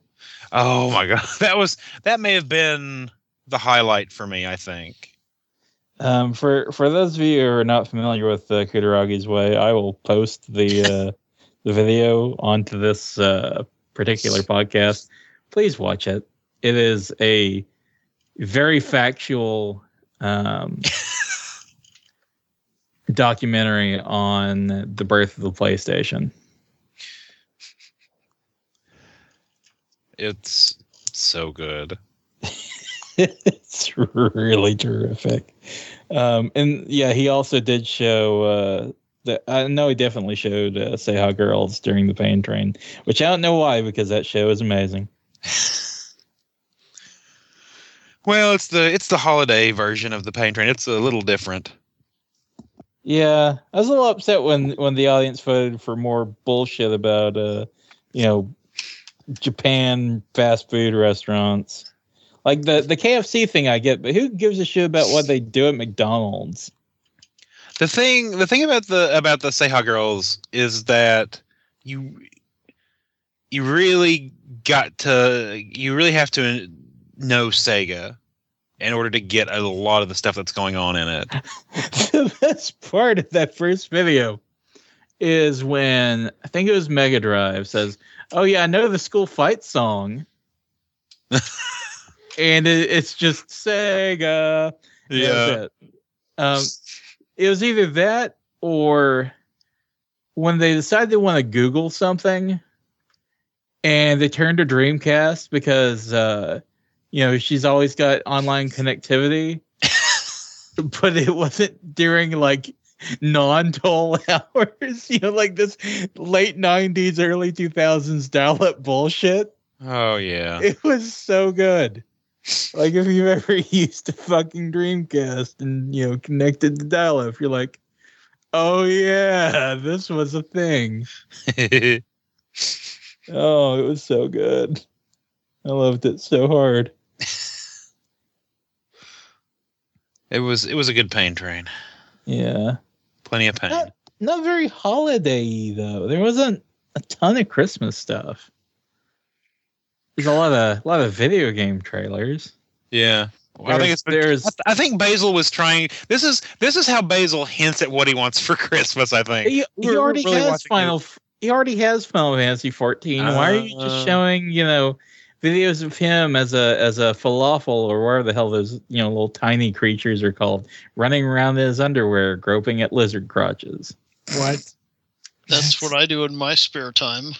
oh my god, (laughs) that was that may have been the highlight for me. I think. Um, for for those of you who are not familiar with uh, Kutaragi's way, I will post the uh, (laughs) the video onto this uh, particular podcast. Please watch it. It is a very factual um, (laughs) documentary on the birth of the PlayStation. It's so good. (laughs) it's really terrific. Um, and yeah, he also did show uh, that I know he definitely showed uh, SeHa Girls during the Pain Train, which I don't know why because that show is amazing. (laughs) Well, it's the it's the holiday version of the Pain Train. It's a little different. Yeah, I was a little upset when when the audience voted for more bullshit about uh, you know, Japan fast food restaurants. Like the the KFC thing I get, but who gives a shit about what they do at McDonald's? The thing the thing about the about the How Girls is that you you really got to you really have to know Sega in order to get a lot of the stuff that's going on in it. (laughs) the best part of that first video is when I think it was Mega Drive says, "Oh yeah, I know the school fight song," (laughs) and it, it's just Sega. Yeah. Um, it was either that or when they decide they want to Google something, and they turn to Dreamcast because uh, you know she's always got online connectivity (laughs) but it wasn't during like non-toll (laughs) hours you know like this late 90s early 2000s dial-up bullshit Oh yeah. it was so good like if you've ever (laughs) used a fucking dreamcast and you know connected to dial-up you're like oh yeah this was a thing (laughs) oh it was so good i loved it so hard it was it was a good Pain Train. yeah Plenty of pain. Not- not very holiday though. There wasn't a ton of Christmas stuff. There's a lot of a lot of video game trailers. Yeah. Well, I think it's there's I think Basil was trying. This is this is how Basil hints at what he wants for (laughs) Christmas. I think. he, he already really has Final. F- He already has Final Fantasy 14. Why are you Uh, just showing you know videos of him as a as a falafel or whatever the hell those you know little tiny creatures are called running around in his underwear groping at lizard crotches? What? That's what I do in my spare time.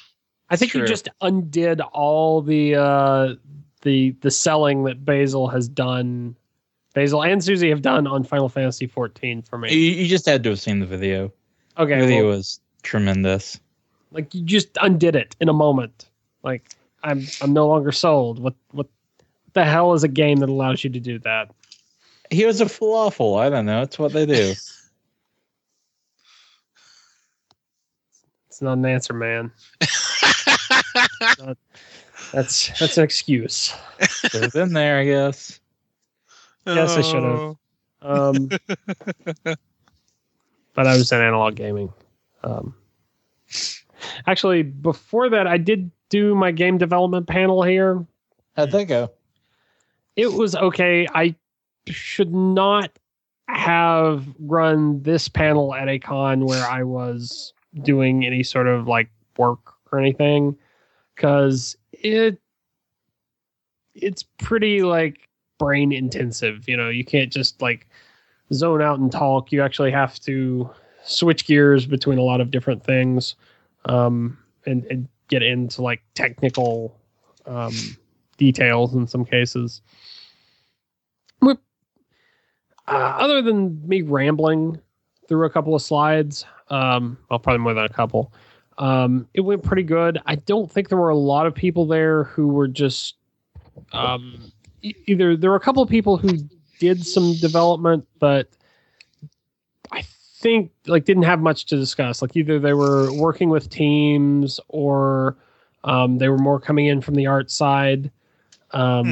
I think True. you just undid all the uh, the the selling that Basil has done. Basil and Susie have done on Final Fantasy 14 for You, me. you just had to have seen the video. Okay, the video well, was tremendous. like you just undid it in a moment. Like I'm I'm no longer sold. What what the hell is a game that allows you to do that? He was a falafel. I don't know. It's what they do. (laughs) (laughs) It's not an answer, man. (laughs) That's that's an excuse. Should have been there, I guess. Yes, I should have. Um, (laughs) but I was in analog gaming. Um, actually, before that, I did do my game development panel here. How'd that go? It was okay. I should not have run this panel at a con where I was doing any sort of like work or anything because it it's pretty like brain intensive you know? You can't just like zone out and talk. You actually have to switch gears between a lot of different things um and, and get into like technical um details in some cases. Uh, other than me rambling through a couple of slides um well probably more than a couple um it went pretty good i don't think there were a lot of people there who were just um, either there were a couple of people who did some development, but I think like didn't have much to discuss. Like either they were working with teams or um, they were more coming in from the art side. Um,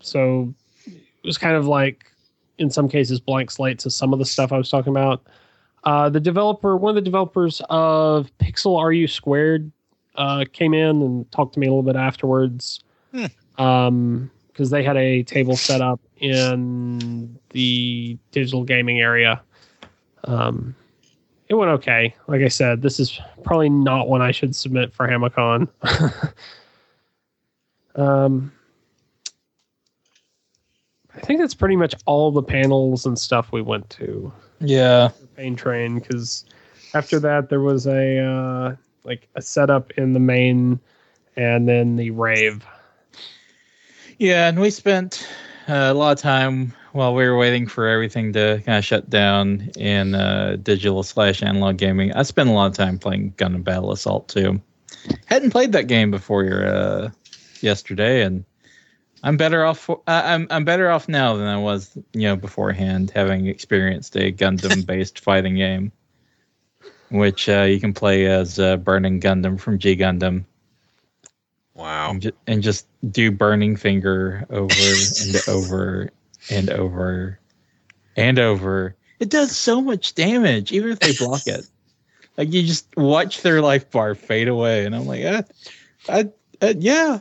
So it was kind of like in some cases blank slate to some of the stuff I was talking about. Uh, the developer, one of the developers of Pixel RU Squared, uh, came in and talked to me a little bit afterwards. Hmm. Um, because they had a table set up in the digital gaming area. Um, it went okay. Like I said, this is probably not one I should submit for Hamacon. (laughs) um, I think that's pretty much all the panels and stuff we went to. Yeah. Pain Train because after that there was a uh, like a setup in the main and then the rave. Yeah, and we spent uh, a lot of time while we were waiting for everything to kind of shut down in uh, digital slash analog gaming. I spent a lot of time playing Gundam Battle Assault too. Hadn't played that game before uh, yesterday, and I'm better off. Uh, I'm I'm better off now than I was, you know, beforehand, having experienced a Gundam-based (laughs) fighting game, which uh, you can play as uh, Burning Gundam from G Gundam Wow. and, ju- and just do burning finger over and (laughs) over and over and over. It does so much damage, even if they block it. (laughs) Like you just watch their life bar fade away, and I'm like, ah, I, uh, yeah,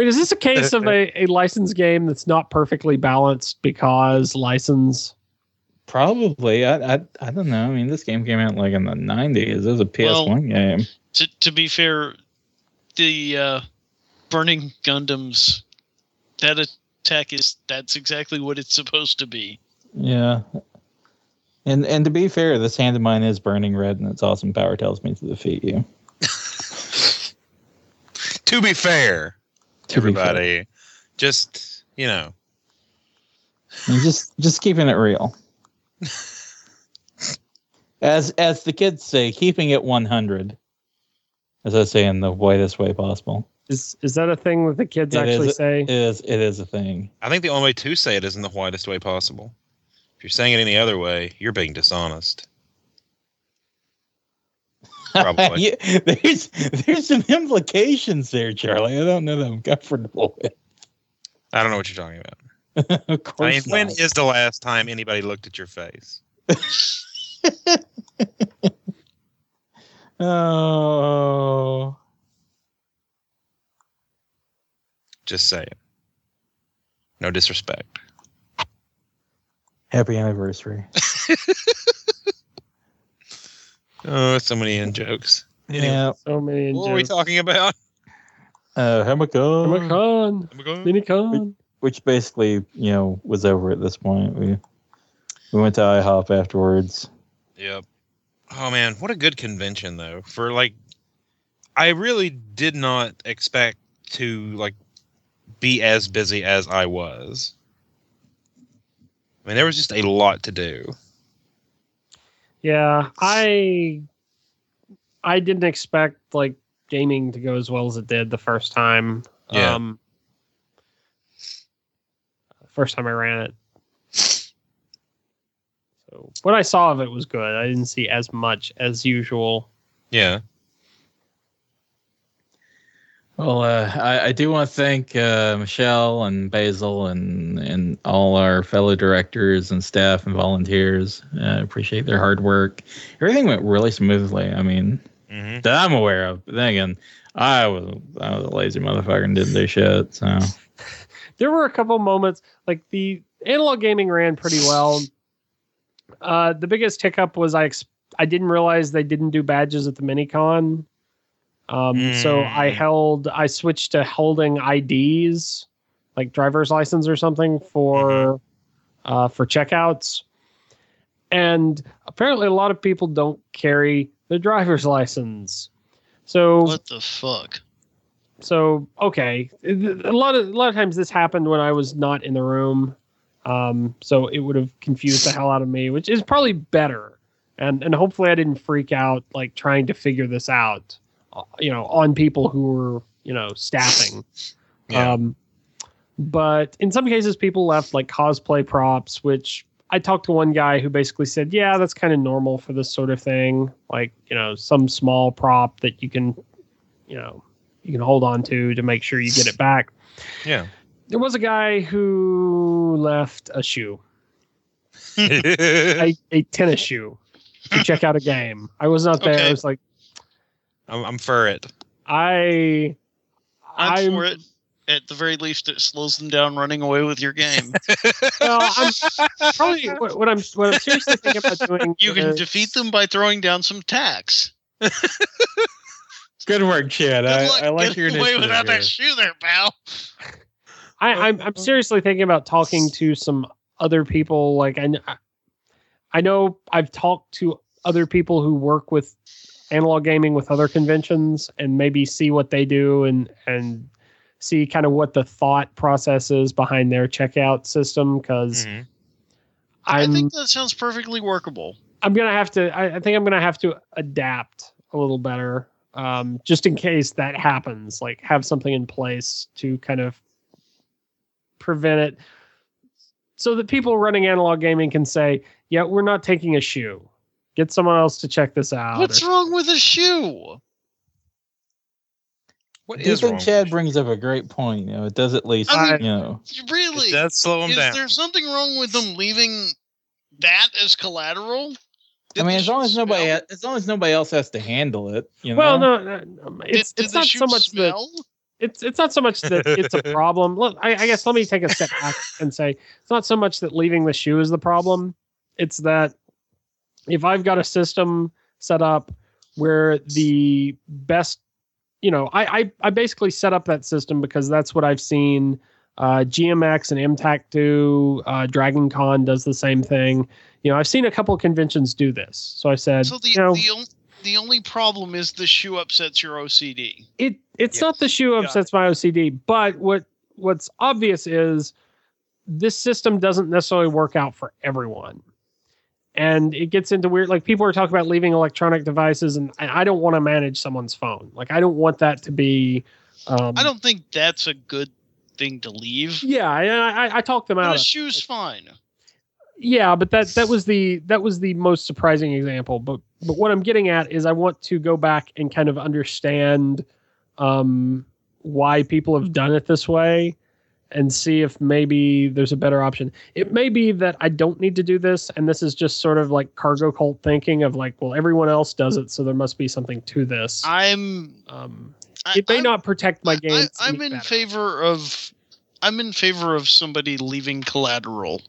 Wait, is this a case of (laughs) a, a licensed game that's not perfectly balanced because license? probably. I, I, I don't know. I mean, this game came out like in the '90s. It was a PS1 Well- game. To to be fair, the uh, burning Gundams that attack is that's exactly what it's supposed to be. Yeah. And and to be fair, this hand of mine is burning red, and its awesome power tells me to defeat you. (laughs) To be fair, To be fair. Everybody, just you know, And just just keeping it real. (laughs) As as the kids say, keeping it one hundred. As I say in the whitest way possible. Is is that a thing that the kids It actually is- say? It is it is a thing. I think the only way to say it is in the whitest way possible. If you're saying it any other way, you're being dishonest. Probably. (laughs) There's there's some implications there, Charlie. I don't know that I'm comfortable with. I don't know what you're talking about. (laughs) of course. I mean, not. is the last time anybody looked at your face? (laughs) Oh Just say it. No disrespect. happy anniversary. Oh, so many in jokes. Anyway, Yeah. So many. In jokes. what were we talking about? Uh Hamacon. Minicon, Minicon. which basically you know was over at this point. We we went to IHOP afterwards. Yep. Oh man, what a good convention though. For like I really did not expect to like be as busy as I was. I mean, there was just a lot to do. Yeah, I I didn't expect like gaming to go as well as it did the first time. Yeah. Um, first time I ran it. So what I saw of it was good. I didn't see as much as usual. Yeah. Well, uh, I, I do want to thank uh, Michelle and Basil and and all our fellow directors and staff and volunteers. Uh, appreciate their hard work. Everything went really smoothly. I mean, hmm that I'm aware of. But then again, I was I was a lazy motherfucker and didn't do shit. So (laughs) There were a couple moments like the analog gaming ran pretty well. Uh, the biggest hiccup was I ex- I didn't realize they didn't do badges at the minicon. Um, so I Mm. held I switched to holding IDs like driver's license or something for uh, for checkouts. And apparently, a lot of people don't carry their driver's license. So What the fuck? so okay a lot of a lot of times this happened when i was not in the room um so it would have confused the hell out of me which is probably better and and hopefully i didn't freak out like trying to figure this out you know on people who were you know staffing (laughs) Yeah. um But in some cases, people left like cosplay props, which I talked to one guy who basically said, yeah, that's kind of normal for this sort of thing. Like, you know, some small prop that you can, you know, you can hold on to to make sure you get it back. Yeah. There was a guy who left a shoe, (laughs) a, a tennis shoe, to check out a game. I was not there. Okay. I was like, I'm, I'm for it. I, I'm, I'm- for it. At the very least, it slows them down running away with your game. (laughs) well, I'm probably what, what I'm what I'm seriously thinking about doing. (laughs) You can is- defeat them by throwing down some tacks. It's (laughs) good work, Chad. Good I, I like getting your away without here. that shoe there, pal. I, I'm I'm seriously thinking about talking to some other people. Like I, I know I've talked to other people who work with analog gaming with other conventions, and maybe see what they do and and see kind of what the thought process is behind their checkout system. Because Mhm. I think that sounds perfectly workable. I'm gonna have to. I, I think I'm gonna have to adapt a little better, um, just in case that happens. Like have something in place to kind of prevent it, so that people running analog gaming can say, "Yeah, we're not taking a shoe. Get someone else to check this out." What's or- wrong with a shoe? What do is think Chad brings up a great point. You know, it does at least, I mean- you know, Really? It does slow them Is down. there something wrong with them leaving that as collateral? I mean, as long as nobody, smell? as long as nobody else has to handle it, you know. well, no, no, no, it's did, did it's the not so much that it's it's not so much that it's a (laughs) problem. Look, I, I guess let me take a step back and say it's not so much that leaving the shoe is the problem. It's that if I've got a system set up where the best, you know, I I, I basically set up that system because that's what I've seen. Uh, GMX and MTAC do. Uh, Dragon Con does the same thing. You know, I've seen a couple of conventions do this. So I said, So the you know, the, on- the only problem is the shoe upsets your OCD. it it's Yes. not the shoe Got upsets my OCD, but what what's obvious is this system doesn't necessarily work out for everyone. And it gets into weird like people are talking about leaving electronic devices and I, don't want to manage someone's phone. Like I don't want that to be um I don't think that's a good thing to leave. yeah, I, I, I talked them But out. a shoe's fine. yeah, but that that was the that was the most surprising example. But but what I'm getting at is I want to go back and kind of understand um, why people have done it this way, and see if maybe there's a better option. It may be that I don't need to do this, and this is just sort of like cargo cult thinking of like, well, everyone else does it, so there must be something to this. I'm Um, I, it may I'm, not protect my game. I'm in better. favor of I'm in favor of somebody leaving collateral.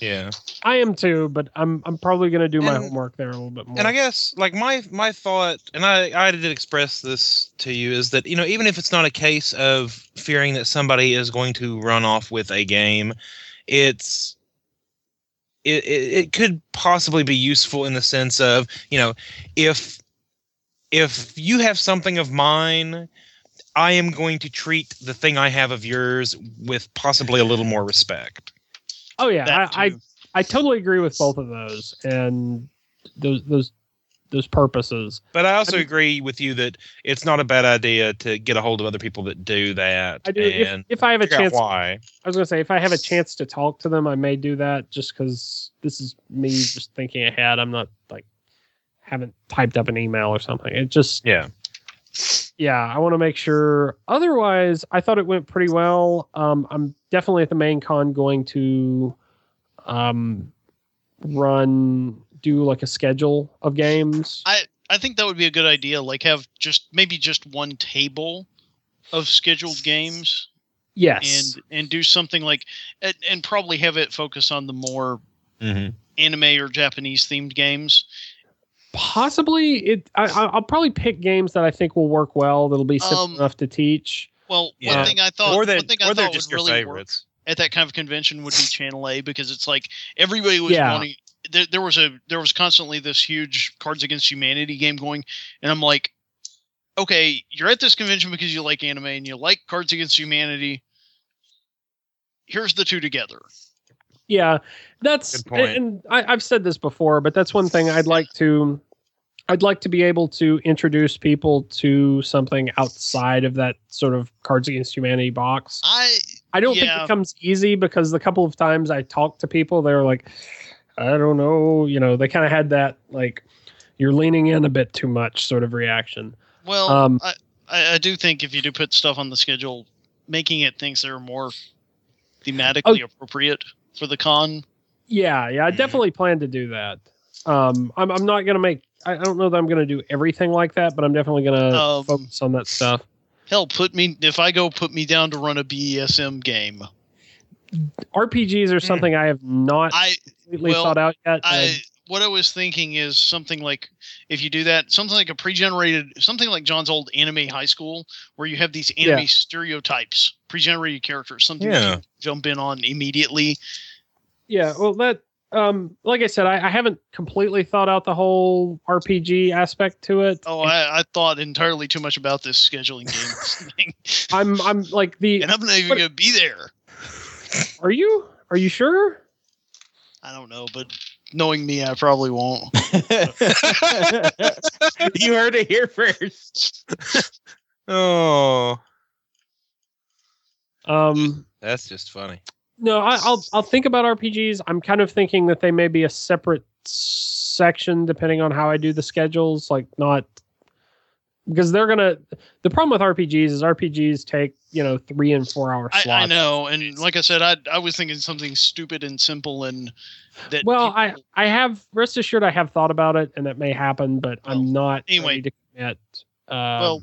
Yeah. I am too, but I'm I'm probably going to do my homework there a little bit more. And I guess like my my thought, and I I did express this to you, is that you know even if it's not a case of fearing that somebody is going to run off with a game, it's it, it, it could possibly be useful in the sense of you know if if you have something of mine i am going to treat the thing i have of yours with possibly a little more respect oh yeah, I, I. I totally agree with both of those and those those those purposes. but i also I agree with you that it's not a bad idea to get a hold of other people that do that I do if, if I have a chance. why I was gonna say if I have a chance to talk to them, I may do that just because this is me just thinking ahead. I'm not like haven't typed up an email or something. It just yeah yeah, I want to make sure. Otherwise, I thought it went pretty well. Um, I'm definitely at the main con going to um, run do like a schedule of games. I I think that would be a good idea. Like have just maybe just one table of scheduled games yes, and and do something like and, and probably have it focus on the more mm-hmm. anime or Japanese themed games. possibly it. I, I- I'll probably pick games that I think will work well. That'll be simple Um, enough to teach. Well, Yeah. one thing I thought or one thing I or thought just would your really work at that kind of convention would be (laughs) Channel A because it's like everybody was Yeah. wanting. There, there was a there was constantly this huge Cards Against Humanity game going, and I'm like, okay, you're at this convention because you like anime and you like Cards Against Humanity. Here's the two together. Yeah, that's Good point. and I, I've said this before, but that's one thing I'd like to. I'd like to be able to introduce people to something outside of that sort of Cards Against Humanity box. I I don't think it comes easy because the couple of times I talked to people, they were like, I don't know, you know, they kind of had that like you're leaning in a bit too much sort of reaction. Well, Um, I, I, do think if you do put stuff on the schedule, making it things that are more thematically appropriate for the con. Yeah, yeah, I definitely plan to do that. Um, I'm I'm not gonna make. I I don't know that I'm gonna do everything like that, but I'm definitely gonna Um, focus on that stuff. Hell, put me if I go put me down to run a BESM game. RPGs are something I have not I completely well, thought out yet. I what I was thinking is something like if you do that, something like a pre-generated, something like John's old anime high school, where you have these anime Yeah. stereotypes, pre-generated characters, something Yeah. you jump in on immediately. yeah, well, that um, like I said, I, I haven't completely thought out the whole RPG aspect to it. Oh, I, I thought entirely too much about this scheduling game (laughs) thing, I'm I'm like the. and I'm not even What- gonna be there. Are you? Are you sure? I don't know, but knowing me, I probably won't. (laughs) (laughs) you heard it here first. Oh, Um, that's just funny. No, I, I'll I'll think about RPGs. I'm kind of thinking that they may be a separate section depending on how I do the schedules. Like not because they're gonna. The problem with RPGs is RPGs take you know three and four hour slots. I know, and like I said, I I was thinking something stupid and simple, and that. Well, I people- I have rest assured I have thought about it and that may happen, but Well, I'm not anyway. ready to commit. Uh, well,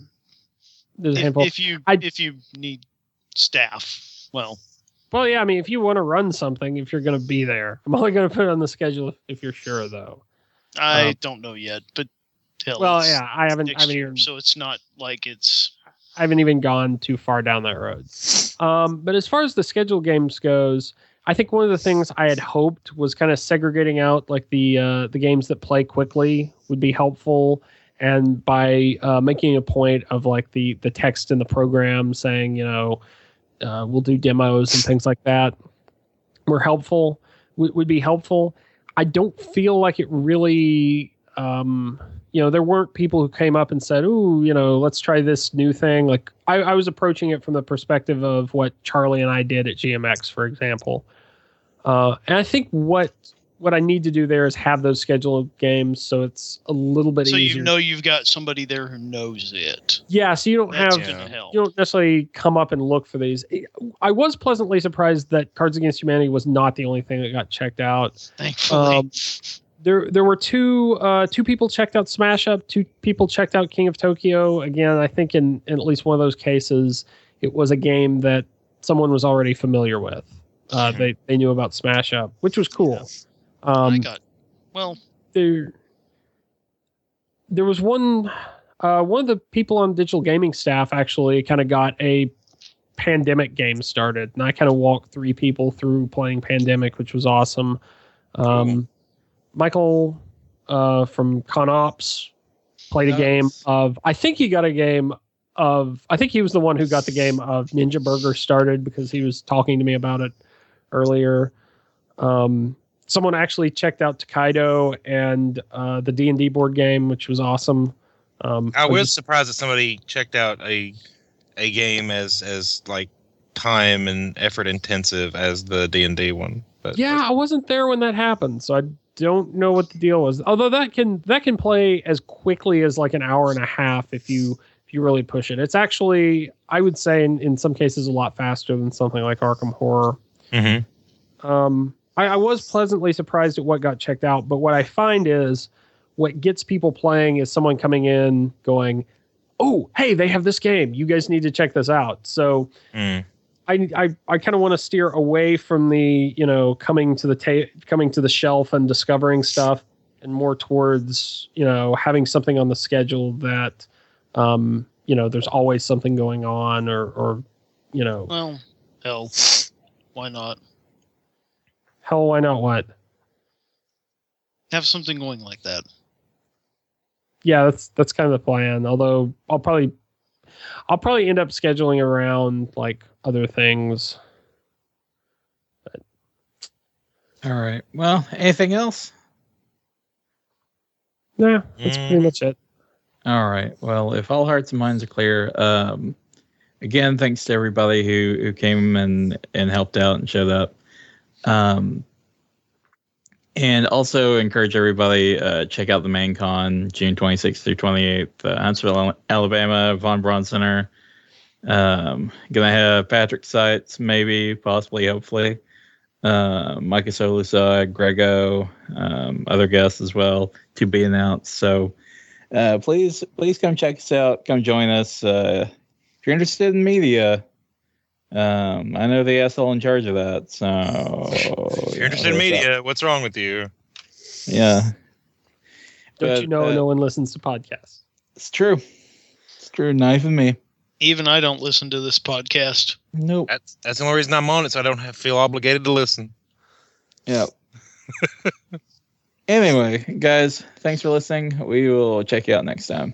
there's a if, handful. if you I- if you need staff, well, well, yeah, I mean, if you want to run something, if you're going to be there, I'm only going to put it on the schedule if, you're sure, though. I Um, don't know yet, but hell, Well, yeah, I haven't. I haven't year, even so it's not like it's I haven't even gone too far down that road. Um, but as far as the schedule games goes, I think one of the things I had hoped was kind of segregating out like the uh, the games that play quickly would be helpful, and by uh, making a point of like the the text in the program saying you know uh, we'll do demos and things like that were helpful would, be helpful. I don't feel like it really um, you know, there weren't people who came up and said, "Ooh, you know, let's try this new thing." Like I, I was approaching it from the perspective of what Charlie and I did at GMX, for example. Uh, and I think what what I need to do there is have those scheduled games, so it's a little bit easier. so easier. you know you've got somebody there who knows it. yeah, so you don't That's have Yeah. help. you don't necessarily come up and look for these. I was pleasantly surprised that Cards Against Humanity was not the only thing that got checked out. Thankfully, Um, there there were two uh, two people checked out Smash Up, two people checked out King of Tokyo. Again, I think in, in at least one of those cases, it was a game that someone was already familiar with. Uh. They they knew about Smash Up, which was cool. Um, got well. there there was one uh, one of the people on digital gaming staff actually kind of got a pandemic game started and i kind of walked three people through playing pandemic which was awesome. Um, michael uh, from conops played a game of i think he got a game of i think he was the one who got the game of ninja burger started because he was talking to me about it earlier. Um, someone actually checked out Tokaido and uh, the D and D board game, which was awesome. Um, I was surprised that somebody checked out a a game as as like time and effort intensive as the D and D one. But yeah, I wasn't there when that happened, so I don't know what the deal was. Although that can that can play as quickly as like an hour and a half if you if you really push it. It's actually I would say in, in some cases a lot faster than something like Arkham Horror. Mhm. um, I, I was pleasantly surprised at what got checked out. But what I find is what gets people playing is someone coming in going, "Oh, hey, they have this game. You guys need to check this out." So Mm. I I, I kind of want to steer away from the you know coming to the ta- coming to the shelf and discovering stuff, and more towards you know having something on the schedule that um, you know there's always something going on or or you know Well, hell, why not hell why not what have something going like that? yeah, that's that's kind of the plan. Although I'll probably I'll probably end up scheduling around like other things. All right. Well, anything else? Yeah, that's pretty Mm. much it. All right. Well, if all hearts and minds are clear, um, again, thanks to everybody who who came and and helped out and showed up. Um, and also encourage everybody uh, check out the main con June 26th through 28th, uh, Huntsville, Alabama, Von Braun Center. Um, gonna have Patrick Seitz, maybe, possibly, hopefully. Uh, Micah Solusod, Grego, um, other guests as well to be announced. So uh, please, please come check us out. Come join us. Uh, if you're interested in media, um, I know the asshole in charge of that. So If you're interested in media, what's wrong with you? yeah, Don't But, you know uh, no one listens to podcasts? it's true. It's true. Knife and me. Even I don't listen to this podcast. Nope. That's that's the only reason I'm on it, so I don't have, feel obligated to listen. Yep. (laughs) anyway, guys, thanks for listening. We will check you out next time.